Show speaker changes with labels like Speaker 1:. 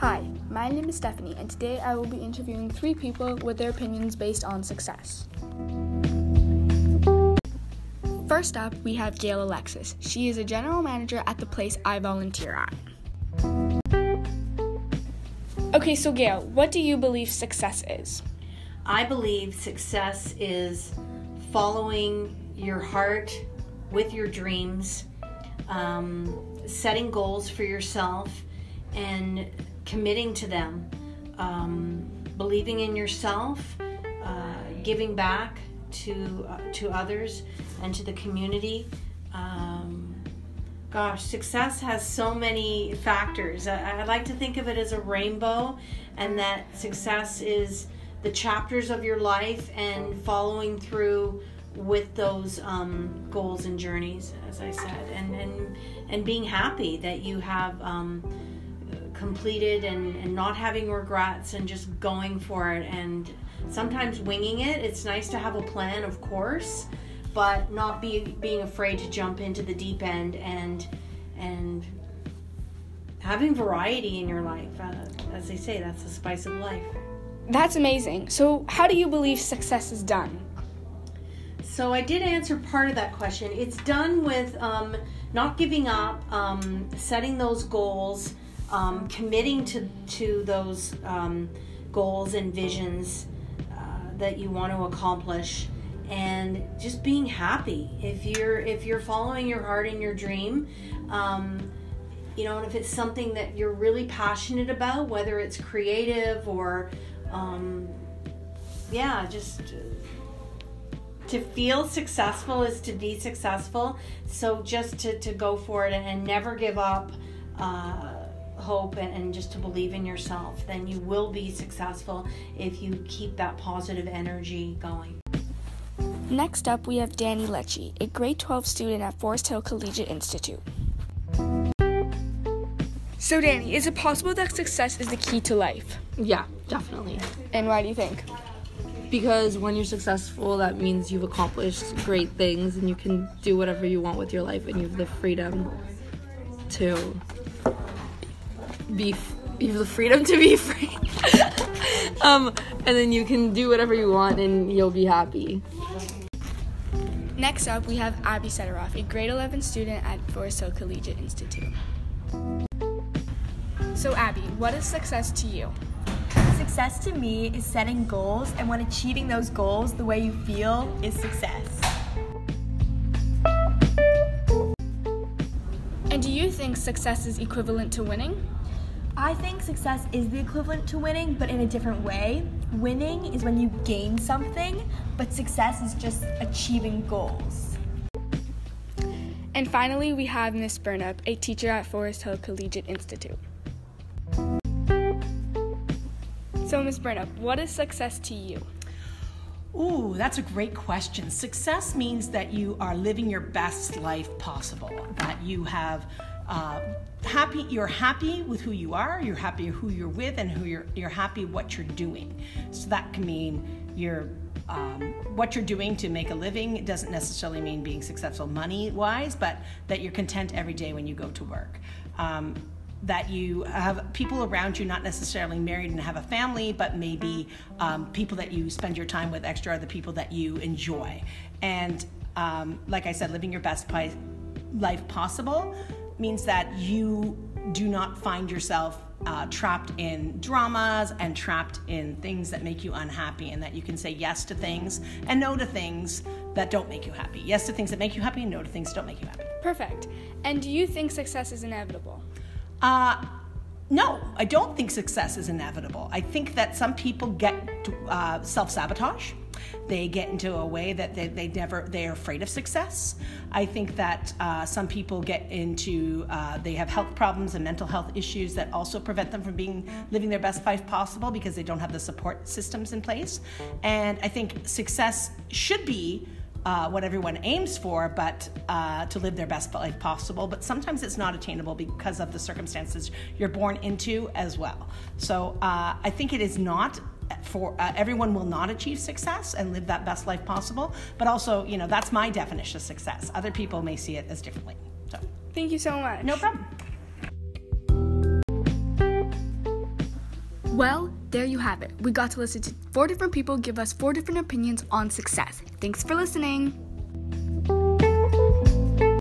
Speaker 1: Hi, my name is Stephanie, and today I will be interviewing three people with their opinions based on success. First up, we have Gail Alexis. She is a general manager at the place I volunteer at. Okay, so Gail, what do you believe success is?
Speaker 2: I believe success is following your heart with your dreams, um, setting goals for yourself, and committing to them, um, believing in yourself, uh, giving back to uh, to others and to the community. Um, gosh, success has so many factors. I, I like to think of it as a rainbow, and that success is the chapters of your life and following through with those um, goals and journeys, as I said, and and and being happy that you have. Um, completed and, and not having regrets and just going for it and sometimes winging it. It's nice to have a plan, of course, but not be, being afraid to jump into the deep end and and having variety in your life. Uh, as they say, that's the spice of life.
Speaker 1: That's amazing. So, how do you believe success is done?
Speaker 2: So, I did answer part of that question. It's done with um, not giving up, um, setting those goals um, committing to to those um, goals and visions uh, that you want to accomplish. And just being happy. If you're if you're following your heart and your dream um, you know and if it's something that you're really passionate about whether it's creative or um, yeah just to feel successful is to be successful. So just to, to go for it and, and never give up uh, hope and, and just to believe in yourself, then you will be successful if you keep that positive energy going.
Speaker 1: Next up, we have Danny Lecce, a grade 12 student at Forest Hill Collegiate Institute. So, Danny, is it possible that success is the key to life?
Speaker 3: Yeah, definitely.
Speaker 1: And why do you think?
Speaker 3: Because when you're successful, that means you've accomplished great things and you can do whatever you want with your life and you have the freedom to be you have the freedom to be free. um, and then you can do whatever you want and you'll be happy.
Speaker 1: Next up, we have Abby Sederoff, a grade 11 student at Forest Hill Collegiate Institute. So, Abby, what is success to you?
Speaker 4: Success to me is setting goals, and when achieving those goals the way you feel is success.
Speaker 1: And do you think success is equivalent to winning?
Speaker 4: I think success is the equivalent to winning, but in a different way. Winning is when you gain something, but success is just achieving goals.
Speaker 1: And finally, we have Miss Burnup, a teacher at Forest Hill Collegiate Institute. So, Miss Burnup, what is success to you?
Speaker 5: Ooh, that's a great question. Success means that you are living your best life possible, that you have uh, happy you're happy with who you are you're happy who you're with and who you're you're happy what you're doing. So that can mean you're um, what you're doing to make a living it doesn't necessarily mean being successful money wise but that you're content every day when you go to work. Um, that you have people around you not necessarily married and have a family but maybe um, people that you spend your time with extra are the people that you enjoy. And um, like i said living your best life possible means that you do not find yourself uh, trapped in dramas and trapped in things that make you unhappy, and that you can say yes to things and no to things that don't make you happy. Yes to things that make you happy, and no to things that don't make you happy.
Speaker 1: Perfect. And do you think success is inevitable?
Speaker 5: Uh, no, I don't think success is inevitable. I think that some people get uh, self sabotage they get into a way that they, they never they're afraid of success i think that uh, some people get into uh, they have health problems and mental health issues that also prevent them from being living their best life possible because they don't have the support systems in place and i think success should be uh, what everyone aims for, but uh, to live their best life possible. But sometimes it's not attainable because of the circumstances you're born into as well. So uh, I think it is not for uh, everyone will not achieve success and live that best life possible but also you know that's my definition of success other people may see it as differently so
Speaker 1: thank you so much
Speaker 5: no problem
Speaker 1: Well, there you have it. We got to listen to four different people give us four different opinions on success. Thanks for listening.